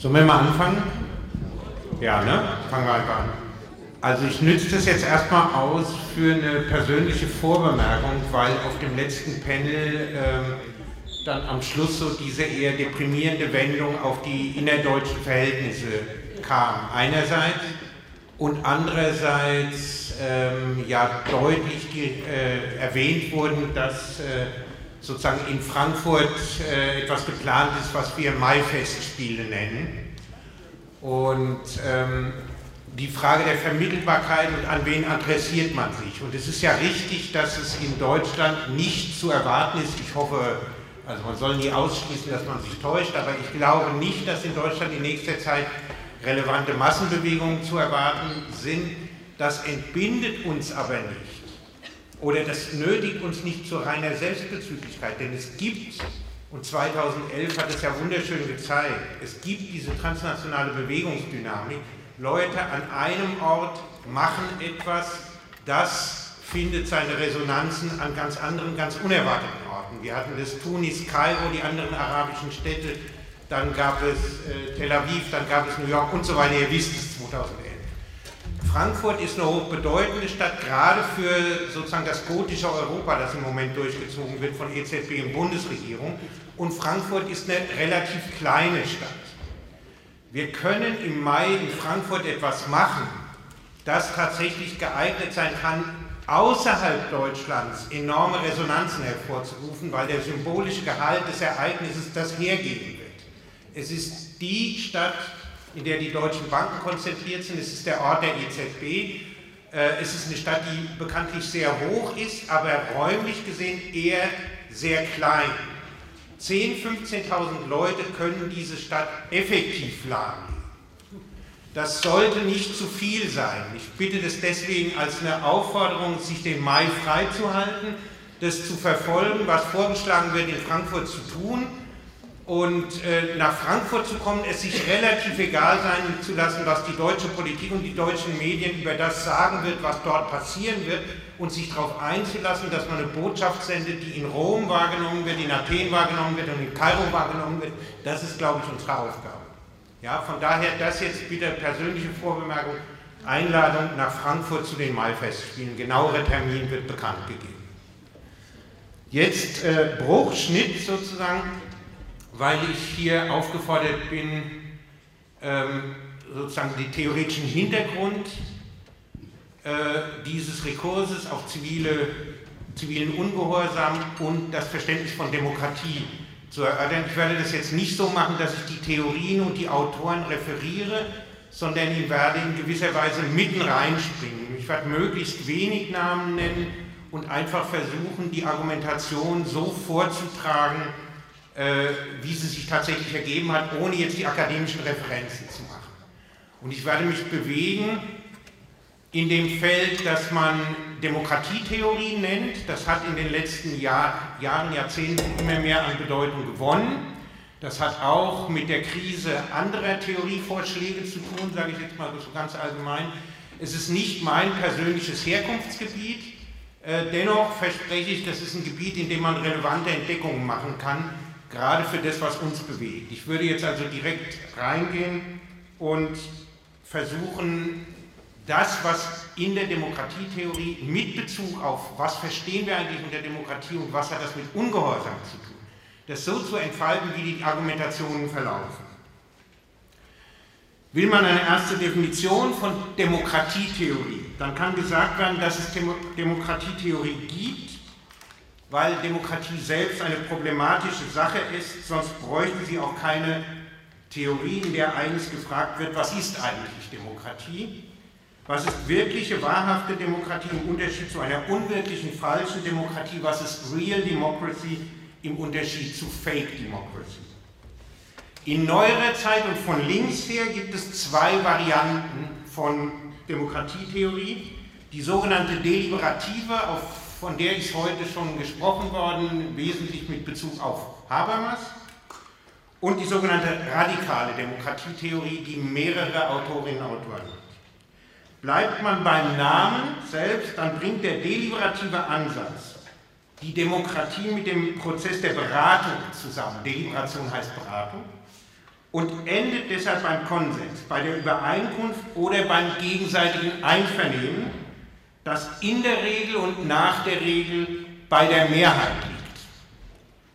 Sollen wir mal anfangen? Ja, ne? Fangen wir einfach an. Also ich nütze das jetzt erstmal aus für eine persönliche Vorbemerkung, weil auf dem letzten Panel ähm, dann am Schluss so diese eher deprimierende Wendung auf die innerdeutschen Verhältnisse kam. Einerseits und andererseits ähm, ja deutlich äh, erwähnt wurden, dass äh, sozusagen in Frankfurt äh, etwas geplant ist, was wir Maifestspiele nennen. Und ähm, die Frage der Vermittelbarkeit und an wen adressiert man sich. Und es ist ja richtig, dass es in Deutschland nicht zu erwarten ist. Ich hoffe, also man soll nie ausschließen, dass man sich täuscht, aber ich glaube nicht, dass in Deutschland in nächster Zeit relevante Massenbewegungen zu erwarten sind. Das entbindet uns aber nicht oder das nötigt uns nicht zu reiner Selbstbezüglichkeit, denn es gibt, und 2011 hat es ja wunderschön gezeigt, es gibt diese transnationale Bewegungsdynamik. Leute an einem Ort machen etwas, das findet seine Resonanzen an ganz anderen, ganz unerwarteten Orten. Wir hatten das Tunis, Kairo, die anderen arabischen Städte, dann gab es äh, Tel Aviv, dann gab es New York und so weiter. Ihr wisst es 2011. Frankfurt ist eine hochbedeutende Stadt, gerade für sozusagen das gotische Europa, das im Moment durchgezogen wird von EZB und Bundesregierung. Und Frankfurt ist eine relativ kleine Stadt. Wir können im Mai in Frankfurt etwas machen, das tatsächlich geeignet sein kann, außerhalb Deutschlands enorme Resonanzen hervorzurufen, weil der symbolische Gehalt des Ereignisses das hergeben wird. Es ist die Stadt, in der die deutschen Banken konzentriert sind. Es ist der Ort der EZB. Äh, es ist eine Stadt, die bekanntlich sehr hoch ist, aber räumlich gesehen eher sehr klein. 10.000, 15.000 Leute können diese Stadt effektiv lahmlegen. Das sollte nicht zu viel sein. Ich bitte das deswegen als eine Aufforderung, sich den Mai freizuhalten, das zu verfolgen, was vorgeschlagen wird, in Frankfurt zu tun und äh, nach Frankfurt zu kommen, es sich relativ egal sein zu lassen, was die deutsche Politik und die deutschen Medien über das sagen wird, was dort passieren wird und sich darauf einzulassen, dass man eine Botschaft sendet, die in Rom wahrgenommen wird, in Athen wahrgenommen wird und in Kairo wahrgenommen wird. Das ist, glaube ich, unsere Aufgabe. Ja, von daher das jetzt bitte persönliche Vorbemerkung, Einladung nach Frankfurt zu den Maifestspielen. Genauere Termin wird bekannt gegeben. Jetzt äh, Bruchschnitt sozusagen weil ich hier aufgefordert bin, ähm, sozusagen den theoretischen Hintergrund äh, dieses Rekurses auf zivile, zivilen Ungehorsam und das Verständnis von Demokratie zu erörtern. Ich werde das jetzt nicht so machen, dass ich die Theorien und die Autoren referiere, sondern ich werde in gewisser Weise mitten reinspringen. Ich werde möglichst wenig Namen nennen und einfach versuchen, die Argumentation so vorzutragen, wie sie sich tatsächlich ergeben hat, ohne jetzt die akademischen Referenzen zu machen. Und ich werde mich bewegen in dem Feld, das man Demokratietheorie nennt. Das hat in den letzten Jahr, Jahren, Jahrzehnten immer mehr an Bedeutung gewonnen. Das hat auch mit der Krise anderer Theorievorschläge zu tun, sage ich jetzt mal so ganz allgemein. Es ist nicht mein persönliches Herkunftsgebiet. Äh, dennoch verspreche ich, das ist ein Gebiet, in dem man relevante Entdeckungen machen kann, gerade für das, was uns bewegt. Ich würde jetzt also direkt reingehen und versuchen, das, was in der Demokratietheorie mit Bezug auf, was verstehen wir eigentlich unter Demokratie und was hat das mit Ungehorsam zu tun, das so zu entfalten, wie die Argumentationen verlaufen. Will man eine erste Definition von Demokratietheorie, dann kann gesagt werden, dass es Demokratietheorie gibt, weil Demokratie selbst eine problematische Sache ist, sonst bräuchten sie auch keine Theorie, in der eines gefragt wird, was ist eigentlich Demokratie? Was ist wirkliche, wahrhafte Demokratie im Unterschied zu einer unwirklichen, falschen Demokratie? Was ist Real Democracy im Unterschied zu Fake Democracy? In neuerer Zeit und von links her gibt es zwei Varianten von Demokratietheorie. Die sogenannte deliberative, auf von der ist heute schon gesprochen worden, wesentlich mit Bezug auf Habermas und die sogenannte radikale Demokratietheorie, die mehrere Autorinnen und Autoren hat. Bleibt man beim Namen selbst, dann bringt der deliberative Ansatz die Demokratie mit dem Prozess der Beratung zusammen. Deliberation heißt Beratung. und endet deshalb beim Konsens, bei der Übereinkunft oder beim gegenseitigen Einvernehmen, das in der Regel und nach der Regel bei der Mehrheit liegt.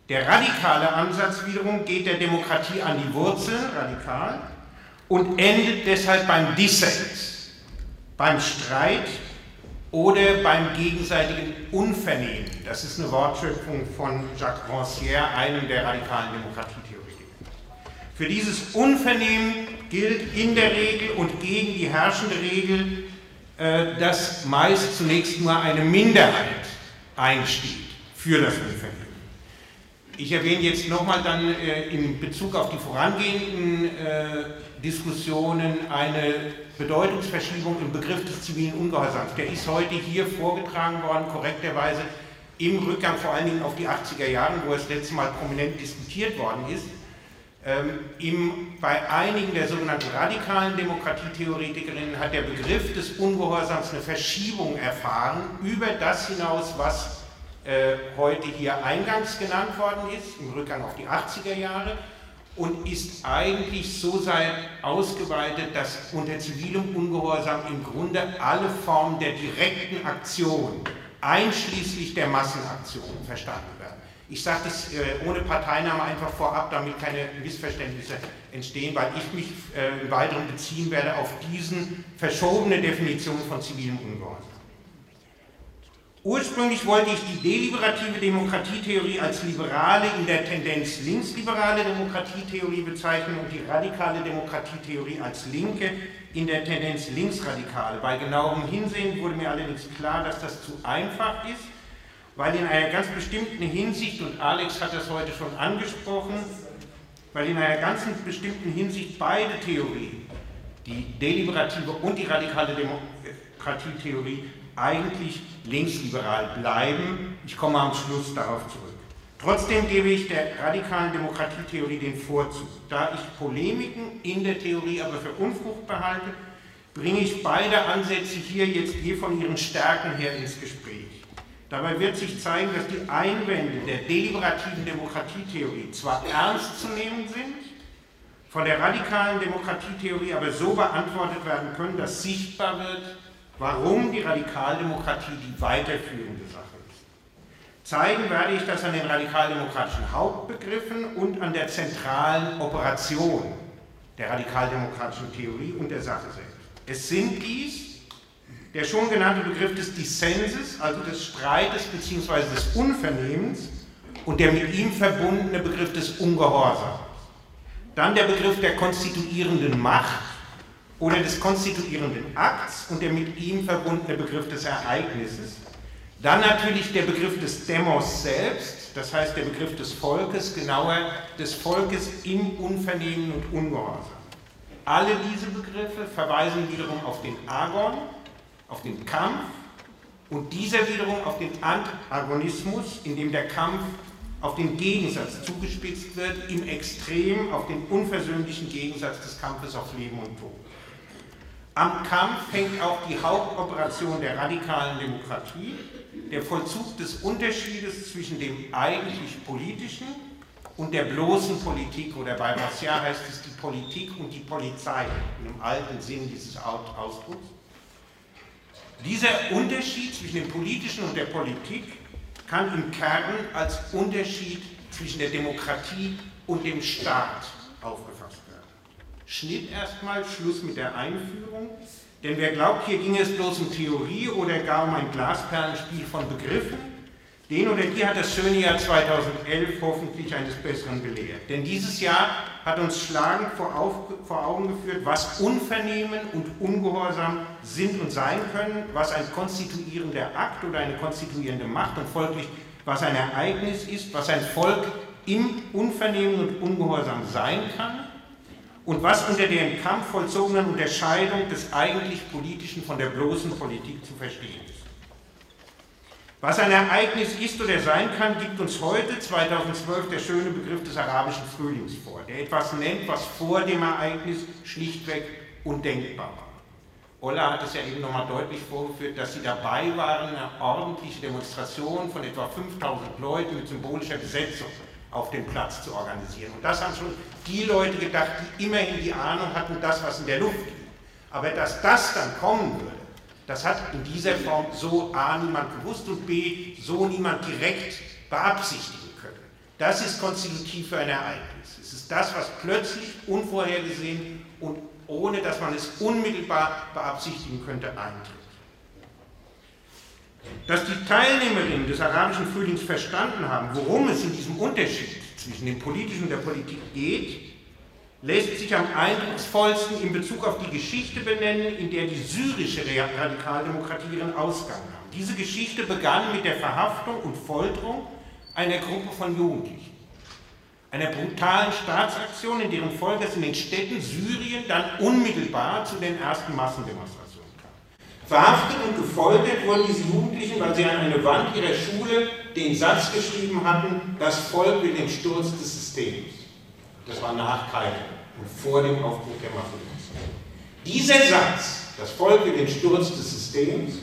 Der radikale Ansatz wiederum geht der Demokratie an die Wurzel, radikal, und endet deshalb beim Dissens, beim Streit oder beim gegenseitigen Unvernehmen. Das ist eine Wortschöpfung von Jacques Rancière, einem der radikalen Demokratietheoretiker. Für dieses Unvernehmen gilt in der Regel und gegen die herrschende Regel, dass meist zunächst nur eine Minderheit einsteht für das Unvernehmen. Ich erwähne jetzt nochmal dann äh, in Bezug auf die vorangehenden äh, Diskussionen eine Bedeutungsverschiebung im Begriff des zivilen Ungehorsams. Der ist heute hier vorgetragen worden, korrekterweise im Rückgang vor allen Dingen auf die 80er Jahre, wo es letztes Mal prominent diskutiert worden ist. Ähm, im, bei einigen der sogenannten radikalen Demokratietheoretikerinnen hat der Begriff des Ungehorsams eine Verschiebung erfahren über das hinaus, was äh, heute hier eingangs genannt worden ist, im Rückgang auf die 80er Jahre und ist eigentlich so sei ausgeweitet, dass unter zivilem Ungehorsam im Grunde alle Formen der direkten Aktion, einschließlich der Massenaktion, verstanden werden. Ich sage das äh, ohne Parteinahme einfach vorab, damit keine Missverständnisse entstehen, weil ich mich äh, im Weiteren beziehen werde auf diesen verschobene Definition von zivilem Ungehorsam. Ursprünglich wollte ich die deliberative Demokratietheorie als liberale, in der Tendenz linksliberale Demokratietheorie bezeichnen und die radikale Demokratietheorie als linke, in der Tendenz linksradikale. Bei genauerem Hinsehen wurde mir allerdings klar, dass das zu einfach ist, weil in einer ganz bestimmten Hinsicht, und Alex hat das heute schon angesprochen, weil in einer ganz bestimmten Hinsicht beide Theorien, die deliberative und die radikale Demokratietheorie, eigentlich linksliberal bleiben. Ich komme am Schluss darauf zurück. Trotzdem gebe ich der radikalen Demokratietheorie den Vorzug. Da ich Polemiken in der Theorie aber für unfruchtbar halte, bringe ich beide Ansätze hier jetzt je von ihren Stärken her ins Gespräch. Dabei wird sich zeigen, dass die Einwände der deliberativen Demokratietheorie zwar ernst zu nehmen sind, von der radikalen Demokratietheorie aber so beantwortet werden können, dass sichtbar wird, warum die Radikaldemokratie die weiterführende Sache ist. Zeigen werde ich das an den radikaldemokratischen Hauptbegriffen und an der zentralen Operation der radikaldemokratischen Theorie und der Sache selbst. Es sind dies der schon genannte Begriff des Dissenses, also des Streites bzw. des Unvernehmens und der mit ihm verbundene Begriff des Ungehorsams. Dann der Begriff der konstituierenden Macht, oder des konstituierenden Akts und der mit ihm verbundene Begriff des Ereignisses. Dann natürlich der Begriff des Demos selbst, das heißt der Begriff des Volkes, genauer des Volkes im Unvernehmen und Ungehorsam. Alle diese Begriffe verweisen wiederum auf den Agon, auf den Kampf und dieser wiederum auf den Antagonismus, in dem der Kampf auf den Gegensatz zugespitzt wird, im Extrem auf den unversöhnlichen Gegensatz des Kampfes auf Leben und Tod. Am Kampf hängt auch die Hauptoperation der radikalen Demokratie, der Vollzug des Unterschiedes zwischen dem eigentlich politischen und der bloßen Politik, oder bei Rassier heißt es die Politik und die Polizei, im alten Sinn dieses Ausdrucks. Dieser Unterschied zwischen dem Politischen und der Politik kann im Kern als Unterschied zwischen der Demokratie und dem Staat aufgefasst Schnitt erstmal, Schluss mit der Einführung. Denn wer glaubt, hier ging es bloß um Theorie oder gar um ein Glasperlenspiel von Begriffen, den oder die hat das schöne Jahr 2011 hoffentlich eines Besseren belehrt. Denn dieses Jahr hat uns schlagend vor, Augen geführt, was Unvernehmen und Ungehorsam sind und sein können, was ein konstituierender Akt oder eine konstituierende Macht und folglich was ein Ereignis ist, was ein Volk im Unvernehmen und Ungehorsam sein kann und was unter der im Kampf vollzogenen Unterscheidung des eigentlich Politischen von der bloßen Politik zu verstehen ist. Was ein Ereignis ist oder sein kann, gibt uns heute, 2012, der schöne Begriff des arabischen Frühlings vor, der etwas nennt, was vor dem Ereignis schlichtweg undenkbar war. Ola hat es ja eben nochmal deutlich vorgeführt, dass sie dabei waren, eine ordentliche Demonstration von etwa 5000 Leuten mit symbolischer Besetzung auf dem Platz zu organisieren. Und das haben schon die Leute gedacht, die immerhin die Ahnung hatten, das, was in der Luft liegt. Aber dass das dann kommen würde, das hat in dieser Form so A niemand gewusst und B so niemand direkt beabsichtigen können. Das ist konstitutiv für ein Ereignis. Es ist das, was plötzlich, unvorhergesehen und ohne dass man es unmittelbar beabsichtigen könnte, eintritt. Dass die Teilnehmerinnen des arabischen Frühlings verstanden haben, worum es in diesem Unterschied zwischen dem Politischen und der Politik geht, lässt sich am eindrucksvollsten in Bezug auf die Geschichte benennen, in der die syrische Radikaldemokratie ihren Ausgang nahm. Diese Geschichte begann mit der Verhaftung und Folterung einer Gruppe von Jugendlichen. Einer brutalen Staatsaktion, in deren Folge es in den Städten Syrien dann unmittelbar zu den ersten Massendemonstrationen kam. Verhaftet und gefoltert wurden diese Jugendlichen, weil sie an eine Wand ihrer Schule den Satz geschrieben hatten, das Volk will den Sturz des Systems. Das war nach Kairo und vor dem Aufbruch der Massendemonstration. Dieser Satz, das Volk will den Sturz des Systems,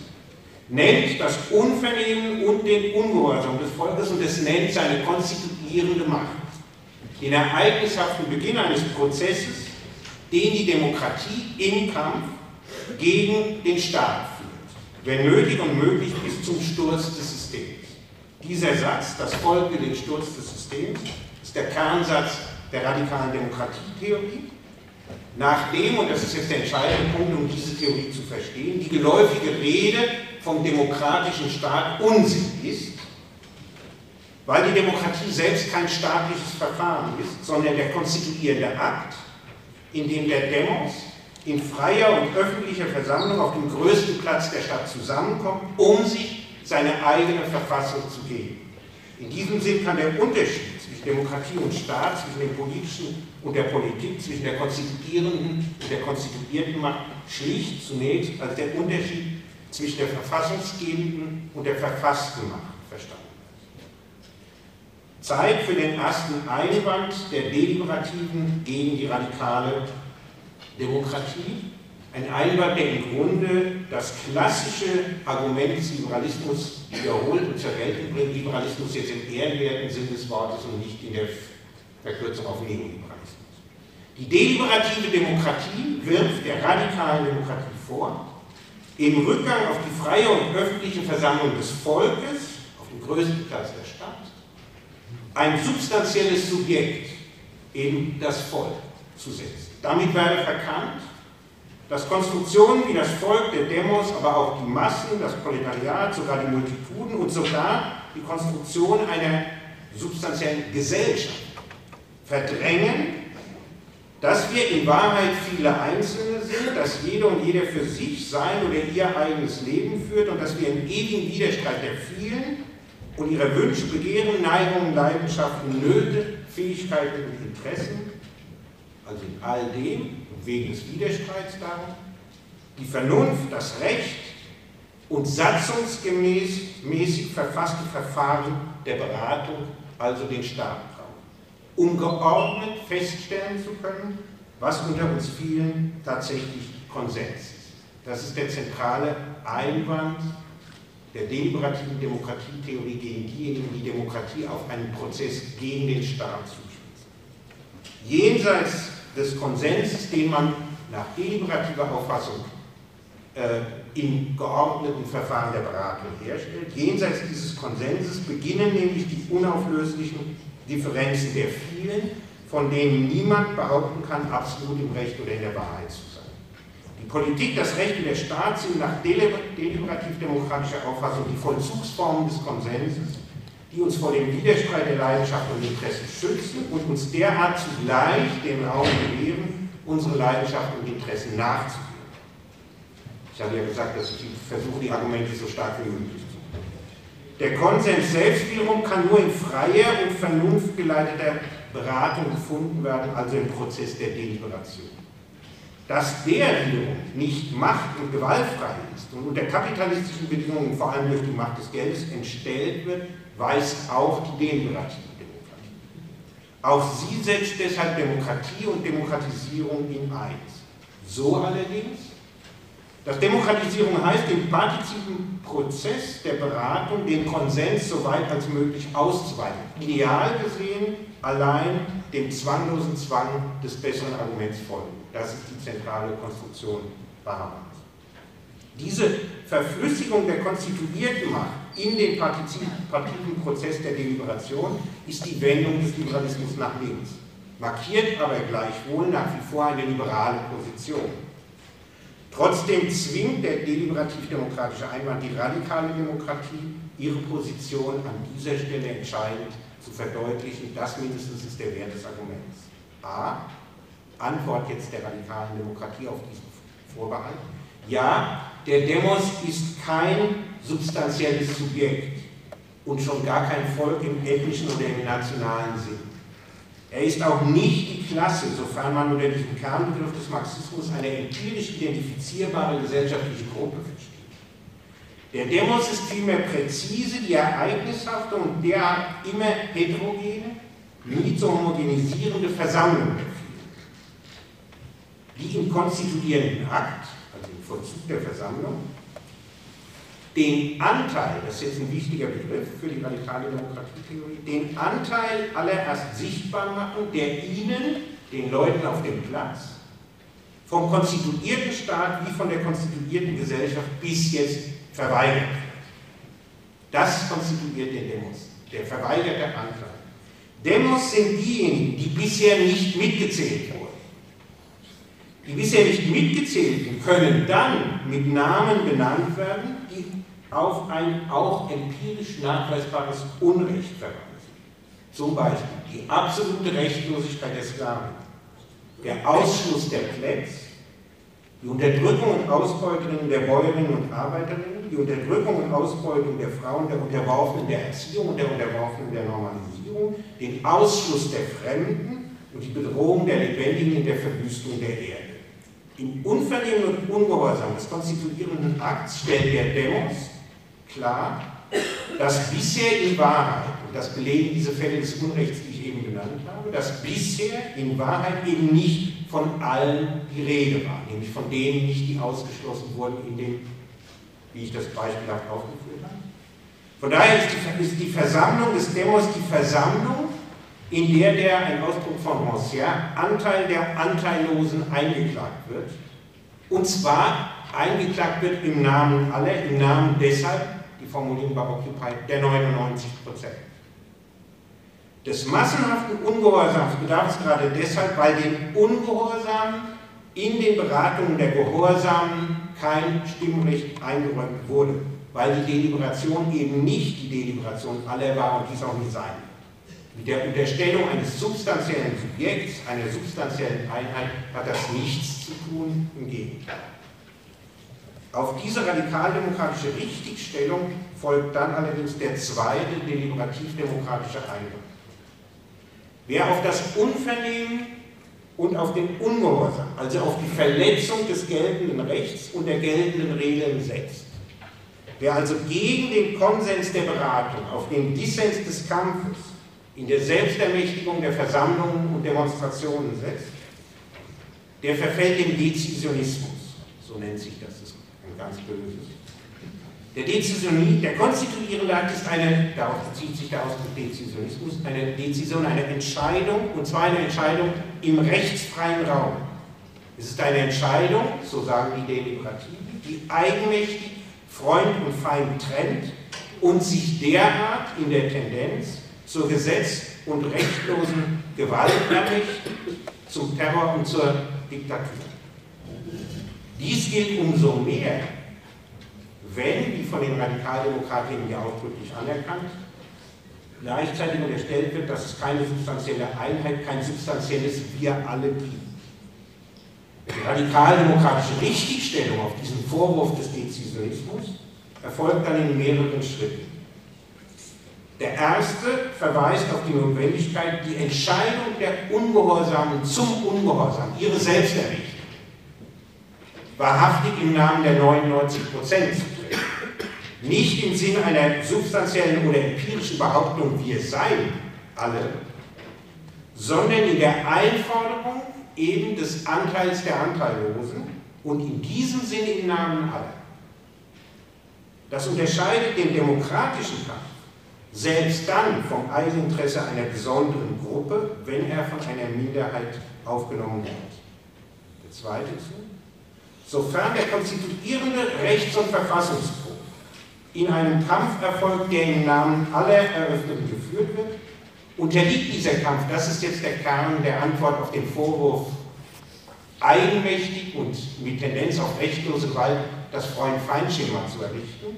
nennt das Unvernehmen und den Ungehorsam des Volkes und es nennt seine konstituierende Macht. Den ereignishaften Beginn eines Prozesses, den die Demokratie im Kampf gegen den Staat führt, wenn nötig und möglich bis zum Sturz des Systems. Dieser Satz, das Volk will den Sturz des Systems, ist der Kernsatz der radikalen Demokratietheorie, nachdem, und das ist jetzt der entscheidende Punkt, um diese Theorie zu verstehen, die geläufige Rede vom demokratischen Staat Unsinn ist, weil die Demokratie selbst kein staatliches Verfahren ist, sondern der konstituierende Akt, in dem der Demos in freier und öffentlicher Versammlung auf dem größten Platz der Stadt zusammenkommt, um sich seine eigene Verfassung zu geben. In diesem Sinn kann der Unterschied Demokratie und Staat, zwischen dem Politischen und der Politik, zwischen der konstituierenden und der konstituierten Macht schlicht zunächst als der Unterschied zwischen der verfassungsgebenden und der verfassten Macht verstanden Zeit für den ersten Einwand der Deliberativen gegen die radikale Demokratie. Ein Einwand, der im Grunde das klassische Argument des Liberalismus wiederholt und zur Geltung bringt. Liberalismus jetzt im ehrenwerten Sinn des Wortes und nicht in der Verkürzung auf Neoliberalismus. Die deliberative Demokratie wirft der radikalen Demokratie vor, im Rückgang auf die freie und öffentliche Versammlung des Volkes, auf dem größten Platz der Stadt, ein substanzielles Subjekt, eben das Volk, zu setzen. Damit werde verkannt, dass Konstruktionen wie das Volk der Demos, aber auch die Massen, das Proletariat, sogar die Multituden und sogar die Konstruktion einer substanziellen Gesellschaft verdrängen, dass wir in Wahrheit viele Einzelne sind, dass jeder und jeder für sich sein oder ihr eigenes Leben führt und dass wir im ewigen Widerstreit der vielen und ihrer Wünsche, Begehren, Neigungen, Leidenschaften, Nöte, Fähigkeiten und Interessen, also in all dem, wegen des Widerstreits darum, die Vernunft, das Recht und satzungsgemäß verfasste Verfahren der Beratung, also den Staat brauchen, um geordnet feststellen zu können, was unter uns vielen tatsächlich Konsens ist. Das ist der zentrale Einwand der deliberativen Demokratietheorie gegen diejenigen, die Demokratie auf einen Prozess gegen den Staat zuspitzen. Jenseits des Konsenses, den man nach deliberativer Auffassung äh, in geordneten Verfahren der Beratung herstellt. Jenseits dieses Konsenses beginnen nämlich die unauflöslichen Differenzen der vielen, von denen niemand behaupten kann, absolut im Recht oder in der Wahrheit zu sein. Die Politik, das Recht und der Staat sind nach deliberativ-demokratischer Auffassung die Vollzugsformen des Konsenses, die uns vor dem Widerstreit der Leidenschaft und Interessen schützen und uns derart zugleich den Raum gewähren, unsere Leidenschaft und Interessen nachzugehen. Ich habe ja gesagt, dass ich versuche, die Argumente so stark wie möglich zu machen. Der Konsens selbst wiederum kann nur in freier und vernunftgeleiteter Beratung gefunden werden, also im Prozess der Deliberation. Dass der wiederum nicht macht- und gewaltfrei ist und unter kapitalistischen Bedingungen, vor allem durch die Macht des Geldes, entstellt wird, weiß auch die deliberative Demokratie. Auch sie setzt deshalb Demokratie und Demokratisierung in eins. So allerdings, Das Demokratisierung heißt, den partizipen Prozess der Beratung, den Konsens so weit als möglich auszuweiten. Ideal gesehen allein dem zwanglosen Zwang des besseren Arguments folgen. Das ist die zentrale Konstruktion Bahamans. Diese Verflüssigung der konstituierten Macht in den partizipativen Prozess der Deliberation ist die Wendung des Liberalismus nach links, markiert aber gleichwohl nach wie vor eine liberale Position. Trotzdem zwingt der deliberativ-demokratische Einwand die radikale Demokratie, ihre Position an dieser Stelle entscheidend zu verdeutlichen. Das mindestens ist der Wert des Arguments. A. Antwort jetzt der radikalen Demokratie auf diesen Vorbehalt. Ja, der Demos ist kein substanzielles Subjekt und schon gar kein Volk im ethnischen oder im nationalen Sinn. Er ist auch nicht die Klasse, sofern man unter diesem Kernbegriff des Marxismus eine empirisch identifizierbare gesellschaftliche Gruppe versteht. Der Demos ist vielmehr präzise die ereignishafte und derart immer heterogene, nie zu homogenisierende Versammlung der die im konstituierenden Akt, also im Vollzug der Versammlung, den Anteil, das ist jetzt ein wichtiger Begriff für die radikale Demokratietheorie, den Anteil allererst sichtbar machen, der ihnen, den Leuten auf dem Platz, vom konstituierten Staat wie von der konstituierten Gesellschaft bis jetzt verweigert wird. Das konstituiert den Demos, der verweigerte Anteil. Demos sind diejenigen, die bisher nicht mitgezählt wurden. Die bisher nicht mitgezählten können dann mit Namen benannt werden, die auf ein auch empirisch nachweisbares Unrecht verweisen. Zum Beispiel die absolute Rechtlosigkeit der Sklaven, der Ausschluss der Plebs, die Unterdrückung und Ausbeutung der Bäuerinnen und Arbeiterinnen, die Unterdrückung und Ausbeutung der Frauen, der Unterworfenen der Erziehung und der Unterworfenen der Normalisierung, den Ausschluss der Fremden und die Bedrohung der Lebendigen in der Verwüstung der Erde. Im Unvernehmen und Ungehorsam des konstituierenden Akts stellt der Demos klar, dass bisher in Wahrheit, und das belegen diese Fälle des Unrechts, die ich eben genannt habe, dass bisher in Wahrheit eben nicht von allen die Rede war, nämlich von denen nicht, die ausgeschlossen wurden in dem, wie ich das beispielhaft aufgeführt habe. Von daher ist die, ist die Versammlung des Demos die Versammlung, in der der, ein Ausdruck von Rancière, Anteil der Anteillosen eingeklagt wird. Und zwar eingeklagt wird im Namen aller, im Namen deshalb, Formulierung bei Occupy, der 99 Prozent. Des massenhaften Ungehorsams bedarf es gerade deshalb, weil den Ungehorsam in den Beratungen der Gehorsamen kein Stimmrecht eingeräumt wurde, weil die Deliberation eben nicht die Deliberation aller war und dies auch nicht sein Mit der Unterstellung eines substanziellen Subjekts, einer substanziellen Einheit, hat das nichts zu tun, im Gegenteil. Auf diese radikaldemokratische Richtigstellung folgt dann allerdings der zweite deliberativ-demokratische Einwand. Wer auf das Unvernehmen und auf den Ungehorsam, also auf die Verletzung des geltenden Rechts und der geltenden Regeln setzt, wer also gegen den Konsens der Beratung, auf den Dissens des Kampfes, in der Selbstermächtigung der Versammlungen und Demonstrationen setzt, der verfällt dem Dezisionismus, so nennt sich das ganz Böses. Der Dezisionie, der konstituierende Akt ist eine, darauf bezieht sich der Ausdruck Dezisionismus, eine Dezision, eine Entscheidung, und zwar eine Entscheidung im rechtsfreien Raum. Es ist eine Entscheidung, so sagen die Deliberativen, die eigenmächtig Freund und Feind trennt und sich derart in der Tendenz zur gesetz- und rechtlosen Gewalt errichtet, zum Terror und zur Diktatur. Dies gilt umso mehr, wenn, wie von den Radikaldemokratinnen ja ausdrücklich anerkannt, gleichzeitig unterstellt wird, dass es keine substanzielle Einheit, kein substanzielles Wir alle gibt. Die radikaldemokratische Richtigstellung auf diesen Vorwurf des Dezisionismus erfolgt dann in mehreren Schritten. Der erste verweist auf die Notwendigkeit, die Entscheidung der Ungehorsamen zum Ungehorsam, ihre Selbsterrichtung, wahrhaftig im Namen der 99 Prozent zu treten. Nicht im Sinne einer substanziellen oder empirischen Behauptung, wir seien alle, sondern in der Einforderung eben des Anteils der Anteillosen, und in diesem Sinne im Namen aller. Das unterscheidet den demokratischen Kampf selbst dann vom Eigeninteresse einer besonderen Gruppe, wenn er von einer Minderheit aufgenommen wird. Der zweite Zug. Sofern der konstituierende Rechts- und Verfassungsbruch in einem Kampf erfolgt, der im Namen aller Eröffneten geführt wird, unterliegt dieser Kampf, das ist jetzt der Kern der Antwort auf den Vorwurf, eigenmächtig und mit Tendenz auf rechtlose Gewalt das Freund-Feind-Schema zu errichten,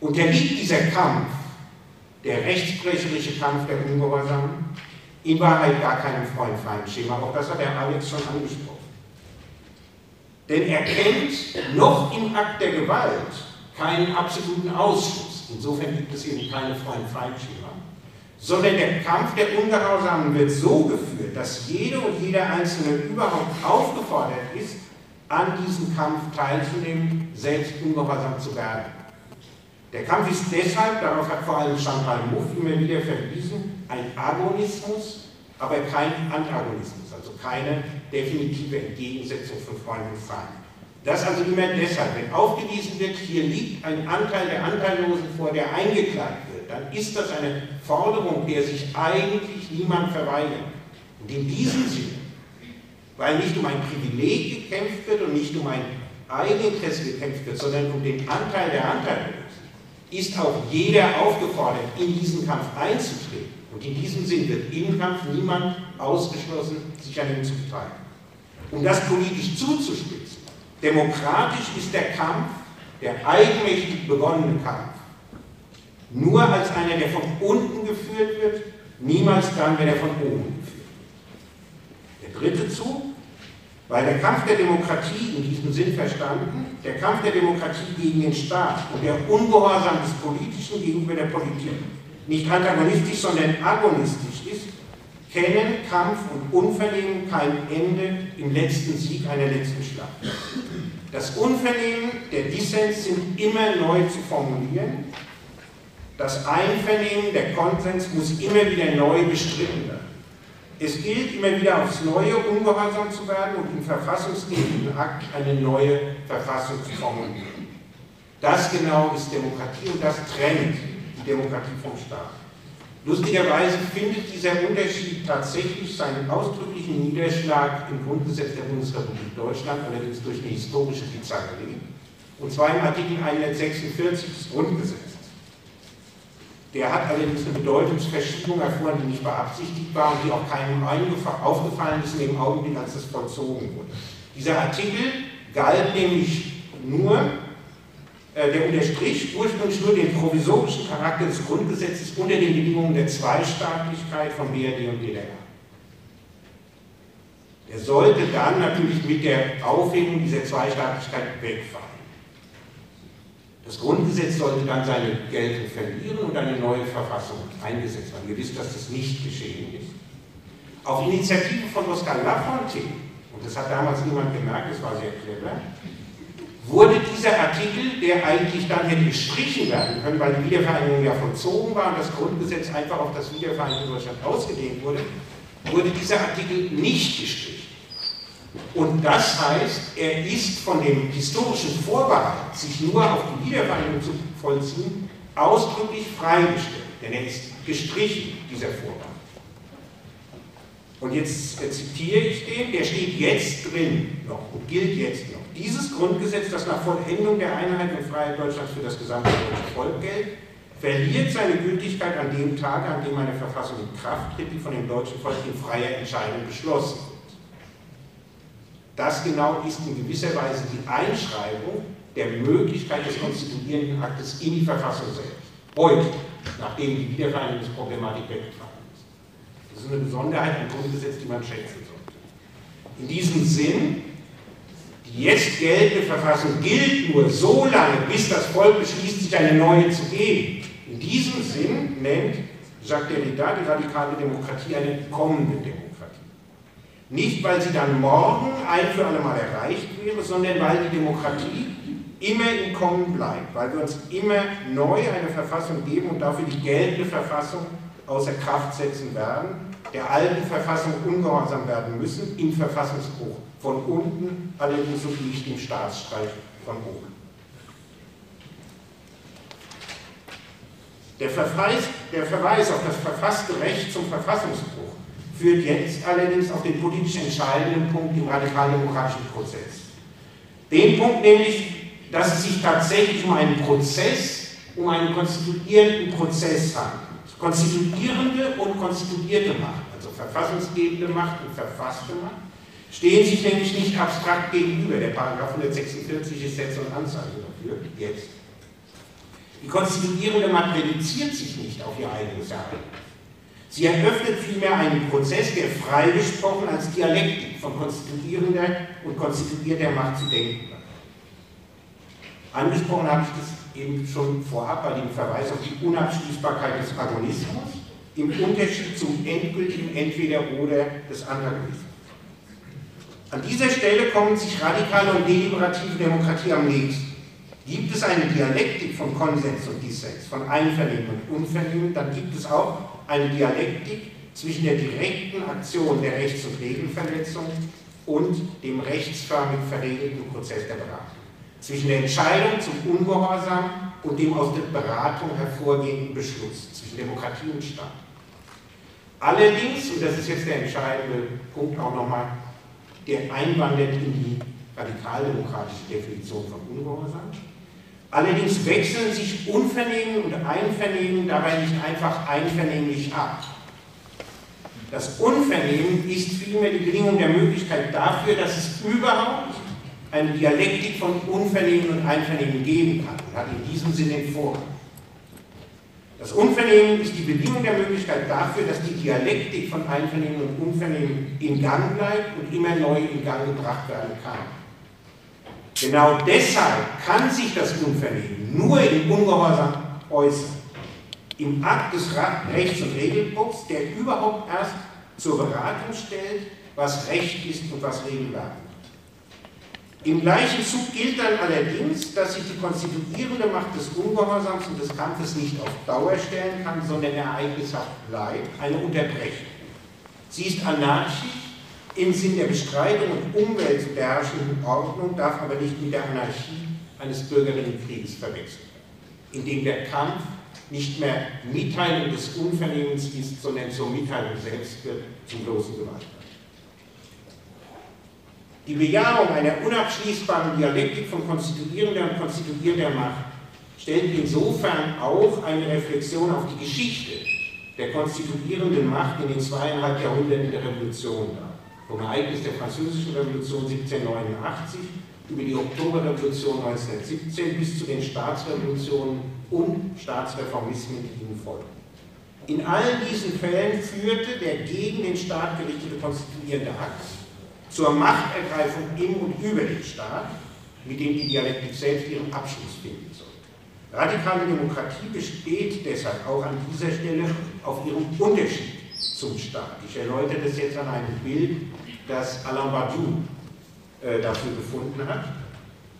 unterliegt dieser Kampf, der rechtsbrecherische Kampf der Ungehorsamen, in Wahrheit gar keinem Freund-Feind-Schema, auch das hat der Alex schon angesprochen. Denn er kennt noch im Akt der Gewalt keinen absoluten Ausschluss. Insofern gibt es eben keine Freund-Feind-Schema. Sondern der Kampf der Ungehorsamen wird so geführt, dass jede und jeder Einzelne überhaupt aufgefordert ist, an diesem Kampf teilzunehmen, selbst ungehorsam zu werden. Der Kampf ist deshalb, darauf hat vor allem Chantal Mouffe immer wieder verwiesen, ein Agonismus, aber kein Antagonismus, also keine definitive Entgegensetzung von Freund und Feind. Das also immer deshalb, wenn aufgewiesen wird, hier liegt ein Anteil der Anteillosen vor, der eingeklagt wird, dann ist das eine Forderung, der sich eigentlich niemand verweigert. Und in diesem Sinne, weil nicht um ein Privileg gekämpft wird und nicht um ein Eigeninteresse gekämpft wird, sondern um den Anteil der Anteillosen, ist auch jeder aufgefordert, in diesen Kampf einzutreten. Und in diesem Sinn wird im Kampf niemand ausgeschlossen, sich an ihm zu beteiligen. Um das politisch zuzuspitzen, demokratisch ist der Kampf, der eigenmächtig begonnene Kampf, nur als einer, der von unten geführt wird, niemals dann, wenn er von oben geführt wird. Der dritte Zug, weil der Kampf der Demokratie in diesem Sinn verstanden, der Kampf der Demokratie gegen den Staat und der Ungehorsam des Politischen gegenüber der Politik nicht antagonistisch, sondern agonistisch ist, kennen Kampf und Unvernehmen kein Ende im letzten Sieg einer letzten Schlacht. Das Unvernehmen, der Dissens sind immer neu zu formulieren. Das Einvernehmen, der Konsens muss immer wieder neu bestritten werden. Es gilt immer wieder aufs Neue ungehorsam zu werden und im verfassungsgebenden Akt eine neue Verfassung zu formulieren. Das genau ist Demokratie und das trennt die Demokratie vom Staat. Lustigerweise findet dieser Unterschied tatsächlich seinen ausdrücklichen Niederschlag im Grundgesetz der Bundesrepublik Deutschland, allerdings durch eine historische Bizarrerie, und zwar im Artikel 146 des Grundgesetzes. Der hat allerdings eine Bedeutungsverschiebung erfahren, die nicht beabsichtigt war und die auch keinem aufgefallen ist in dem Augenblick, als das vollzogen wurde. Dieser Artikel galt nämlich nur der unterstrich ursprünglich nur den provisorischen Charakter des Grundgesetzes unter den Bedingungen der Zweistaatlichkeit von BRD und DDR. Er sollte dann natürlich mit der Aufhebung dieser Zweistaatlichkeit wegfallen. Das Grundgesetz sollte dann seine Geltung verlieren und eine neue Verfassung eingesetzt werden. Wir wissen, dass das nicht geschehen ist. Auf Initiative von Oskar Lafontaine, und das hat damals niemand gemerkt, das war sehr clever, wurde dieser Artikel, der eigentlich dann hätte gestrichen werden können, weil die Wiedervereinigung ja vollzogen war und das Grundgesetz einfach auf das Wiedervereinigte Deutschland ausgedehnt wurde, wurde dieser Artikel nicht gestrichen. Und das heißt, er ist von dem historischen Vorbehalt, sich nur auf die Wiedervereinigung zu vollziehen, ausdrücklich freigestellt. Denn er ist gestrichen, dieser Vorbehalt. Und jetzt zitiere ich den, der steht jetzt drin noch und gilt jetzt noch. Dieses Grundgesetz, das nach Vollendung der Einheit und Freiheit Deutschlands für das gesamte deutsche Volk gilt, verliert seine Gültigkeit an dem Tag, an dem eine Verfassung in Kraft tritt, die von dem deutschen Volk in freier Entscheidung beschlossen wird. Das genau ist in gewisser Weise die Einschreibung der Möglichkeit des konstituierenden Aktes in die Verfassung selbst. Heute, nachdem die Wiedervereinigungsproblematik weggefallen das ist eine Besonderheit im Grundgesetz, die man schätzen sollte. In diesem Sinn, die jetzt geltende Verfassung gilt nur so lange, bis das Volk beschließt, sich eine neue zu geben. In diesem Sinn nennt Jacques Derrida die radikale Demokratie eine kommende Demokratie. Nicht, weil sie dann morgen ein für alle Mal erreicht wäre, sondern weil die Demokratie immer im Kommen bleibt, weil wir uns immer neu eine Verfassung geben und dafür die geltende Verfassung außer Kraft setzen werden der alten Verfassung ungehorsam werden müssen, im Verfassungsbruch von unten, allerdings und nicht im Staatsstreich von oben. Der Verweis, der Verweis auf das verfasste Recht zum Verfassungsbruch führt jetzt allerdings auf den politisch entscheidenden Punkt im radikaldemokratischen Prozess. Den Punkt nämlich, dass es sich tatsächlich um einen Prozess, um einen konstituierenden Prozess handelt. Konstituierende und konstituierte Macht, also verfassungsgebende Macht und verfasste Macht, stehen sich nämlich nicht abstrakt gegenüber. Der Paragraph 146 ist Setz und Anzeige dafür, jetzt. Die konstituierende Macht reduziert sich nicht auf ihr eigenes Ereignis. Sie eröffnet vielmehr einen Prozess, der freigesprochen als Dialektik von konstituierender und konstituierter Macht zu denken hat. Angesprochen habe ich das eben schon vorab bei dem Verweis auf die Unabschließbarkeit des Agonismus im Unterschied zum endgültigen Entweder-Oder des Antagonismus. An dieser Stelle kommen sich radikale und deliberative Demokratie am nächsten. Gibt es eine Dialektik von Konsens und Dissens, von Einvernehmen und Unvernehmen, dann gibt es auch eine Dialektik zwischen der direkten Aktion der Rechts- und Regelverletzung und dem rechtsförmig verregelten Prozess der Beratung. Zwischen der Entscheidung zum Ungehorsam und dem aus der Beratung hervorgehenden Beschluss, zwischen Demokratie und Staat. Allerdings, und das ist jetzt der entscheidende Punkt auch nochmal, der einwandert in die radikaldemokratische Definition von Ungehorsam, Allerdings wechseln sich Unvernehmen und Einvernehmen dabei nicht einfach einvernehmlich ab. Das Unvernehmen ist vielmehr die Bedingung der Möglichkeit dafür, dass es überhaupt eine Dialektik von Unvernehmen und Einvernehmen geben kann und hat in diesem Sinne Vorrang. Das Unvernehmen ist die Bedingung der Möglichkeit dafür, dass die Dialektik von Einvernehmen und Unvernehmen in Gang bleibt und immer neu in Gang gebracht werden kann. Genau deshalb kann sich das Unvernehmen nur im Ungehorsam äußern. Im Akt des Rechts- und Regelbruchs, der überhaupt erst zur Beratung stellt, was Recht ist und was Regelwerk. Im gleichen Zug gilt dann allerdings, dass sich die konstituierende Macht des Ungehorsams und des Kampfes nicht auf Dauer stellen kann, sondern ereignishaft bleibt, eine Unterbrechung. Sie ist anarchisch, im Sinn der Bestreitung und Umwelt der herrschenden Ordnung darf aber nicht mit der Anarchie eines Bürgerinnenkrieges verwechselt werden, indem der Kampf nicht mehr Mitteilung des Unvernehmens ist, sondern zur Mitteilung selbst wird, zum bloßen Gewalt. Die Bejahung einer unabschließbaren Dialektik von konstituierender und konstituierter Macht stellt insofern auch eine Reflexion auf die Geschichte der konstituierenden Macht in den zweieinhalb Jahrhunderten der Revolution dar vom Ereignis der Französischen Revolution 1789 über die Oktoberrevolution 1917 bis zu den Staatsrevolutionen und Staatsreformismen, die ihnen folgten. In allen diesen Fällen führte der gegen den Staat gerichtete konstituierende Akt zur Machtergreifung im und über den Staat, mit dem die Dialektik selbst ihren Abschluss finden soll. Radikale Demokratie besteht deshalb auch an dieser Stelle auf ihrem Unterschied zum Staat. Ich erläutere das jetzt an einem Bild, das Alain Badiou äh, dafür gefunden hat.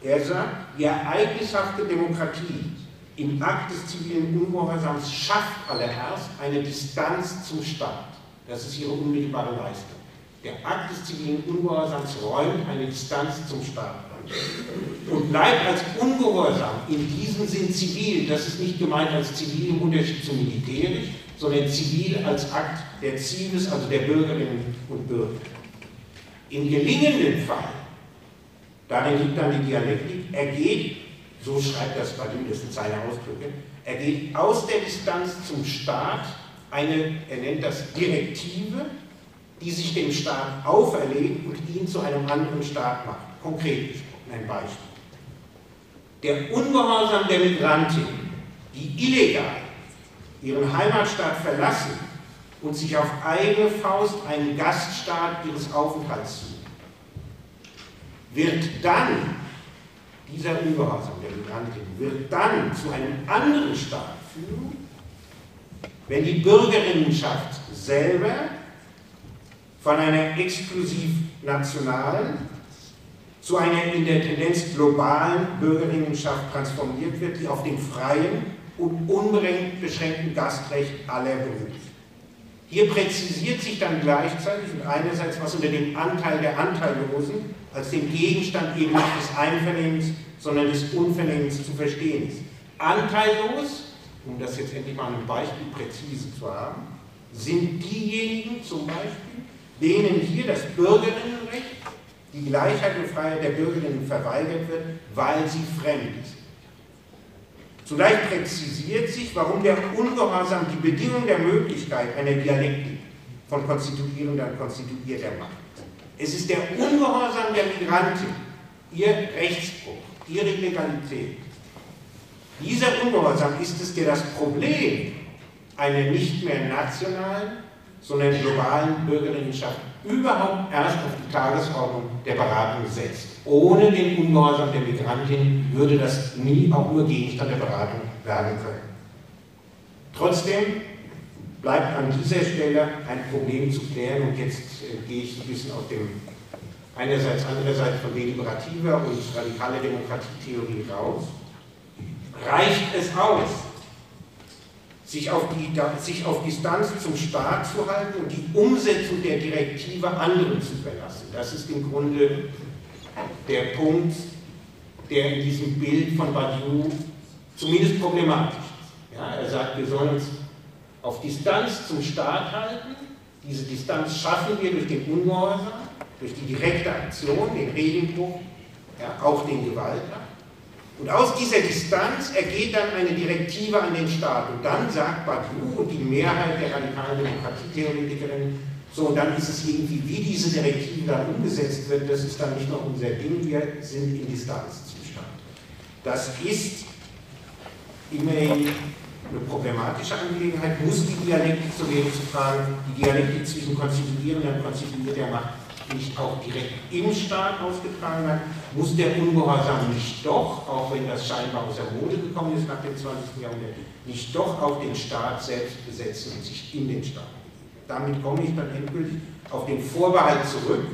Er sagt, die ereignishafte Demokratie im Akt des zivilen Ungehorsams schafft allererst eine Distanz zum Staat. Das ist ihre unmittelbare Leistung. Der Akt des zivilen Ungehorsams räumt eine Distanz zum Staat ein und bleibt als Ungehorsam in diesem Sinn zivil. Das ist nicht gemeint als zivil im Unterschied zu militärisch, sondern zivil als Akt der Zivis, also der Bürgerinnen und Bürger. Im gelingenden Fall, darin liegt dann die Dialektik, er geht, so schreibt das bei ihm, das sind seine Ausdrücke, er geht aus der Distanz zum Staat eine, er nennt das Direktive, die sich dem Staat auferlegt und ihn zu einem anderen Staat macht. Konkret gesprochen, ein Beispiel. Der Ungehorsam der Migrantin, die illegal ihren Heimatstaat verlassen und sich auf eigene Faust einen Gaststaat ihres Aufenthalts suchen, wird dann, dieser Ungehorsam der Migrantin, wird dann zu einem anderen Staat führen, wenn die Bürgerinnenschaft selber von einer exklusiv nationalen zu einer in der Tendenz globalen Bürgerinnenschaft transformiert wird, die auf dem freien und unbeschränkten Gastrecht aller beruht. Hier präzisiert sich dann gleichzeitig und einerseits, was unter dem Anteil der Anteillosen als dem Gegenstand eben nicht des Einvernehmens, sondern des Unvernehmens zu verstehen ist. Anteillos, um das jetzt endlich mal ein Beispiel präzise zu haben, sind diejenigen zum Beispiel, denen hier das Bürgerinnenrecht, die Gleichheit und Freiheit der Bürgerinnen verweigert wird, weil sie fremd sind. Zugleich präzisiert sich, warum der Ungehorsam die Bedingung der Möglichkeit einer Dialektik von konstituierender und konstituierter Macht. Es ist der Ungehorsam der Migrantin, ihr Rechtsbruch, ihre Illegalität. Dieser Ungehorsam ist es, der das Problem einer nicht mehr nationalen, sondern globalen Bürgerinnenschaft überhaupt erst auf die Tagesordnung der Beratung setzt. Ohne den Ungehorsam der Migrantin würde das nie auch nur Gegenstand der Beratung werden können. Trotzdem bleibt an dieser Stelle ein Problem zu klären und jetzt äh, gehe ich ein bisschen aus dem einerseits, andererseits von deliberativer und radikaler Demokratietheorie raus. Reicht es aus, sich auf, die, sich auf Distanz zum Staat zu halten und die Umsetzung der Direktive anderen zu überlassen? Das ist im Grunde der Punkt, der in diesem Bild von Badiou zumindest problematisch ist. Ja, er sagt, wir sollen uns auf Distanz zum Staat halten. Diese Distanz schaffen wir durch den Ungehorsam, durch die direkte Aktion, den Regelbruch, ja, auch den Gewaltakt. Und aus dieser Distanz ergeht dann eine Direktive an den Staat. Und dann sagt Badiou und die Mehrheit der radikalen Demokratietheoretikerinnen, so, und dann ist es irgendwie, wie diese Direktive dann umgesetzt wird, das ist dann nicht noch unser Ding, wir sind in Distanzzustand. Das ist immerhin eine problematische Angelegenheit, muss die Dialektik, so wäre zu fragen, die Dialektik zwischen konstituierender und konstituierter Macht nicht auch direkt im Staat ausgetragen werden, muss der Ungehorsam nicht doch, auch wenn das scheinbar aus der Mode gekommen ist nach dem 20. Jahrhundert, nicht doch auch den Staat selbst besetzen und sich in den Staat damit komme ich dann endgültig auf den Vorbehalt zurück,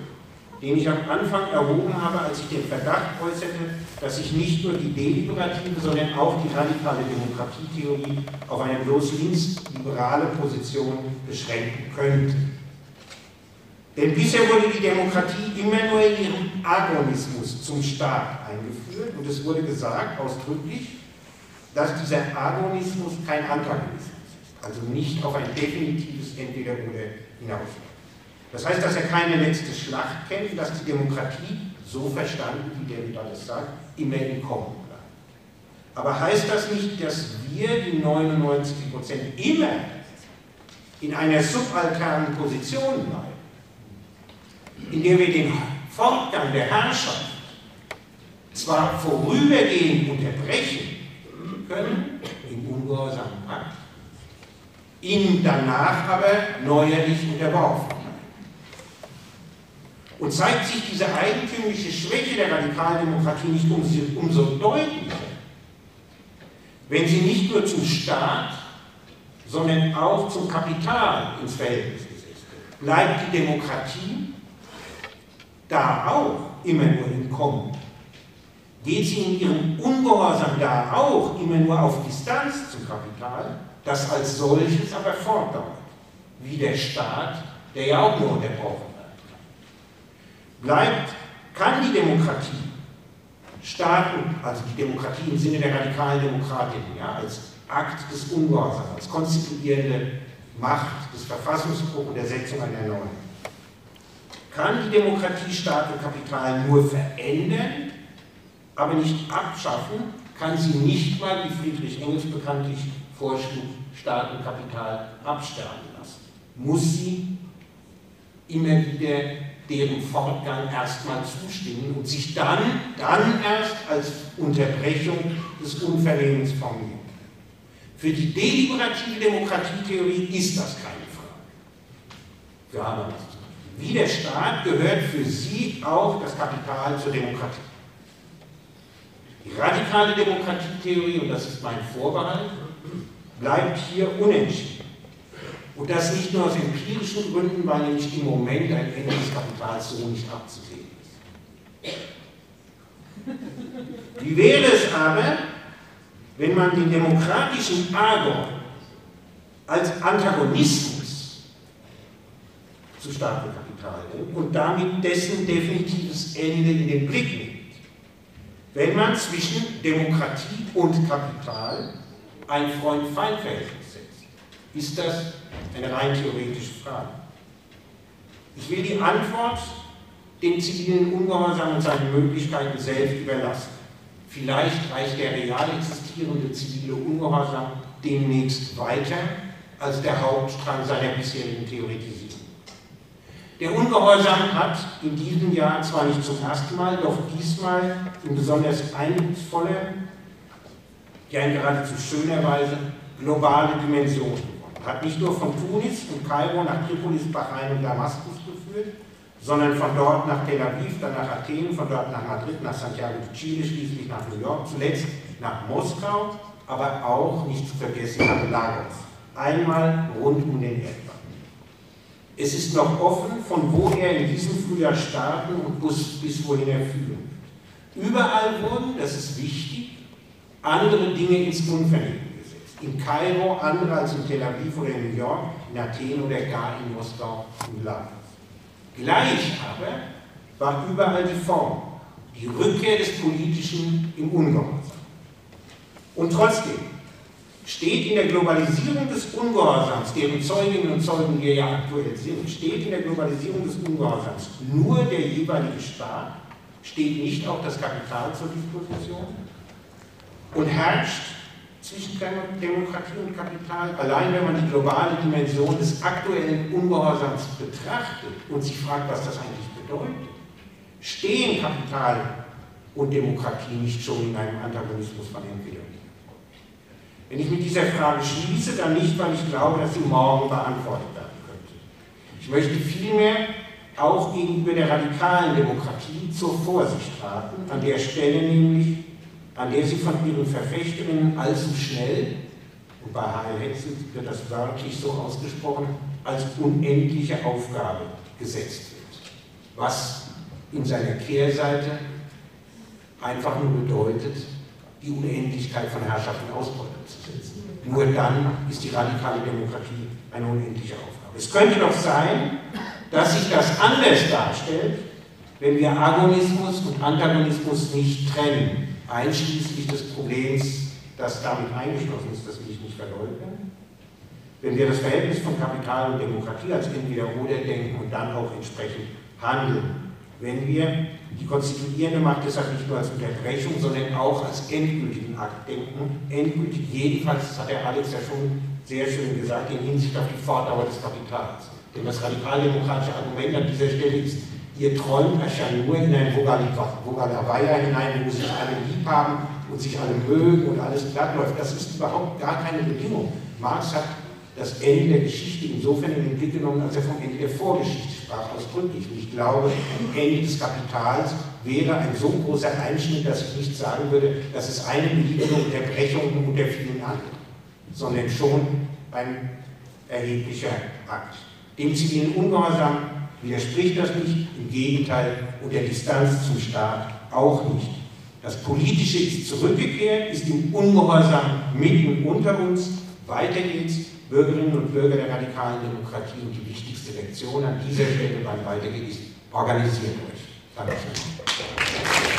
den ich am Anfang erhoben habe, als ich den Verdacht äußerte, dass sich nicht nur die deliberative, sondern auch die radikale Demokratietheorie auf eine bloß linksliberale Position beschränken könnte. Denn bisher wurde die Demokratie immer nur in ihrem Agonismus zum Staat eingeführt und es wurde gesagt, ausdrücklich, dass dieser Agonismus kein Antagonismus ist, also nicht auf ein definitives entweder oder hinausläuft. Das heißt, dass er keine letzte Schlacht kennt, dass die Demokratie, so verstanden, wie der Derrida das sagt, immer im Kommen bleibt. Aber heißt das nicht, dass wir, die 99 Prozent, immer in einer subalternen Position bleiben, in der wir den Fortgang der Herrschaft zwar vorübergehend unterbrechen können, im ungehorsamen Pakt, ihm danach aber neuerlich unterworfen Und zeigt sich diese eigentümliche Schwäche der Radikaldemokratie nicht umso deutlicher, wenn sie nicht nur zum Staat, sondern auch zum Kapital ins Verhältnis gesetzt wird. Bleibt die Demokratie da auch immer nur Kommen? Geht sie in ihrem Ungehorsam da auch immer nur auf Distanz zum Kapital? das als solches aber fortdauert, wie der Staat, der ja auch nur unterbrochen wird. Bleibt, kann die Demokratie Staaten, also die Demokratie im Sinne der radikalen Demokratin, ja, als Akt des Ungehorsams, als konstituierende Macht des Verfassungsbruchs und der Setzung einer neuen, kann die Demokratie Staat und Kapital nur verändern, aber nicht abschaffen, kann sie nicht mal, wie Friedrich Engels bekanntlich vorschlug, Staatenkapital absterben lassen. Muss sie immer wieder deren Fortgang erstmal zustimmen und sich dann, dann erst als Unterbrechung des Unvernehmens formulieren. Für die deliberative Demokratietheorie ist das keine Frage. Für Habermas. Wie der Staat gehört für sie auch das Kapital zur Demokratie. Die radikale Demokratietheorie, und das ist mein Vorbehalt, bleibt hier unentschieden. Und das nicht nur aus empirischen Gründen, weil nämlich im Moment ein Ende des Kapitals so nicht abzusehen ist. Wie wäre es aber, wenn man den demokratischen Agon als Antagonismus zu starkem Kapital nimmt und damit dessen definitives Ende in den Blick nimmt. Wenn man zwischen Demokratie und Kapital ein Freund-Feind-Verhältnis setzt, ist das eine rein theoretische Frage. Ich will die Antwort dem zivilen Ungehorsam und seinen Möglichkeiten selbst überlassen. Vielleicht reicht der real existierende zivile Ungehorsam demnächst weiter als der Hauptstrang seiner bisherigen Theoretisierung. Der Ungehorsam hat in diesem Jahr zwar nicht zum ersten Mal, doch diesmal in besonders eindrucksvoller, ja in geradezu schöner Weise globale Dimensionen gewonnen. Hat nicht nur von Tunis und Kairo nach Tripolis, Bahrain und Damaskus geführt, sondern von dort nach Tel Aviv, dann nach Athen, von dort nach Madrid, nach Santiago de Chile, schließlich nach New York, zuletzt nach Moskau, aber auch nicht zu vergessen nach Lagos. Einmal rund um den Erdball. Es ist noch offen, von wo er in diesem Frühjahr starten und bis, wohin er führen wird. Überall wurden, das ist wichtig, andere Dinge ins Unverhältnis gesetzt. In Kairo andere als in Tel Aviv oder in New York, in Athen oder gar in Moskau und Lagos. Gleich aber war überall die Form, die Rückkehr des Politischen im Ungehorsam. Und trotzdem steht in der Globalisierung des Ungehorsams, deren Zeuginnen und Zeugen wir ja aktuell sind, steht in der Globalisierung des Ungehorsams nur der jeweilige Staat, steht nicht auch das Kapital zur Disposition und herrscht zwischen Demokratie und Kapital. Allein wenn man die globale Dimension des aktuellen Ungehorsams betrachtet und sich fragt, was das eigentlich bedeutet, stehen Kapital und Demokratie nicht schon in einem Antagonismus von entweder Wenn ich mit dieser Frage schließe, dann nicht, weil ich glaube, dass sie morgen beantwortet werden könnte. Ich möchte vielmehr auch gegenüber der radikalen Demokratie zur Vorsicht raten, an der Stelle nämlich, an der sie von ihren Verfechterinnen allzu schnell, und bei. Hetzel wird das wörtlich so ausgesprochen, als unendliche Aufgabe gesetzt wird. Was in seiner Kehrseite einfach nur bedeutet, die Unendlichkeit von Herrschaft und Ausbeutung zu setzen. Nur dann ist die radikale Demokratie eine unendliche Aufgabe. Es könnte doch sein, dass sich das anders darstellt, wenn wir Agonismus und Antagonismus nicht trennen einschließlich des Problems, das damit eingeschlossen ist, das will ich nicht verleugnen. Wenn wir das Verhältnis von Kapital und Demokratie als entweder-oder denken und dann auch entsprechend handeln, wenn wir die konstituierende Macht deshalb nicht nur als Unterbrechung, sondern auch als endgültigen Akt denken, endgültig jedenfalls, das hat der Alex ja schon sehr schön gesagt, in Hinsicht auf die Fortdauer des Kapitals. Denn das radikaldemokratische Argument an dieser Stelle ist, Ihr träumt euch ja nur in ein Vogalavaya hinein, wo sich alle lieb haben und sich alle mögen und alles glatt läuft. Das ist überhaupt gar keine Bedingung. Marx hat das Ende der Geschichte insofern in den Blick genommen, als er vom Ende der Vorgeschichte sprach, ausdrücklich. Und ich glaube, Ende des Kapitals wäre ein so großer Einschnitt, dass ich nicht sagen würde, das ist eine beliebige Unterbrechung unter vielen anderen, sondern schon ein erheblicher Akt. Dem zivilen Ungehorsam widerspricht das nicht, im Gegenteil, und der Distanz zum Staat auch nicht. Das Politische ist zurückgekehrt, ist im Ungehorsam mitten unter uns. Weiter geht's, Bürgerinnen und Bürger der radikalen Demokratie und die wichtigste Lektion an dieser Stelle beim Weitergehen ist, organisiert euch. Dankeschön.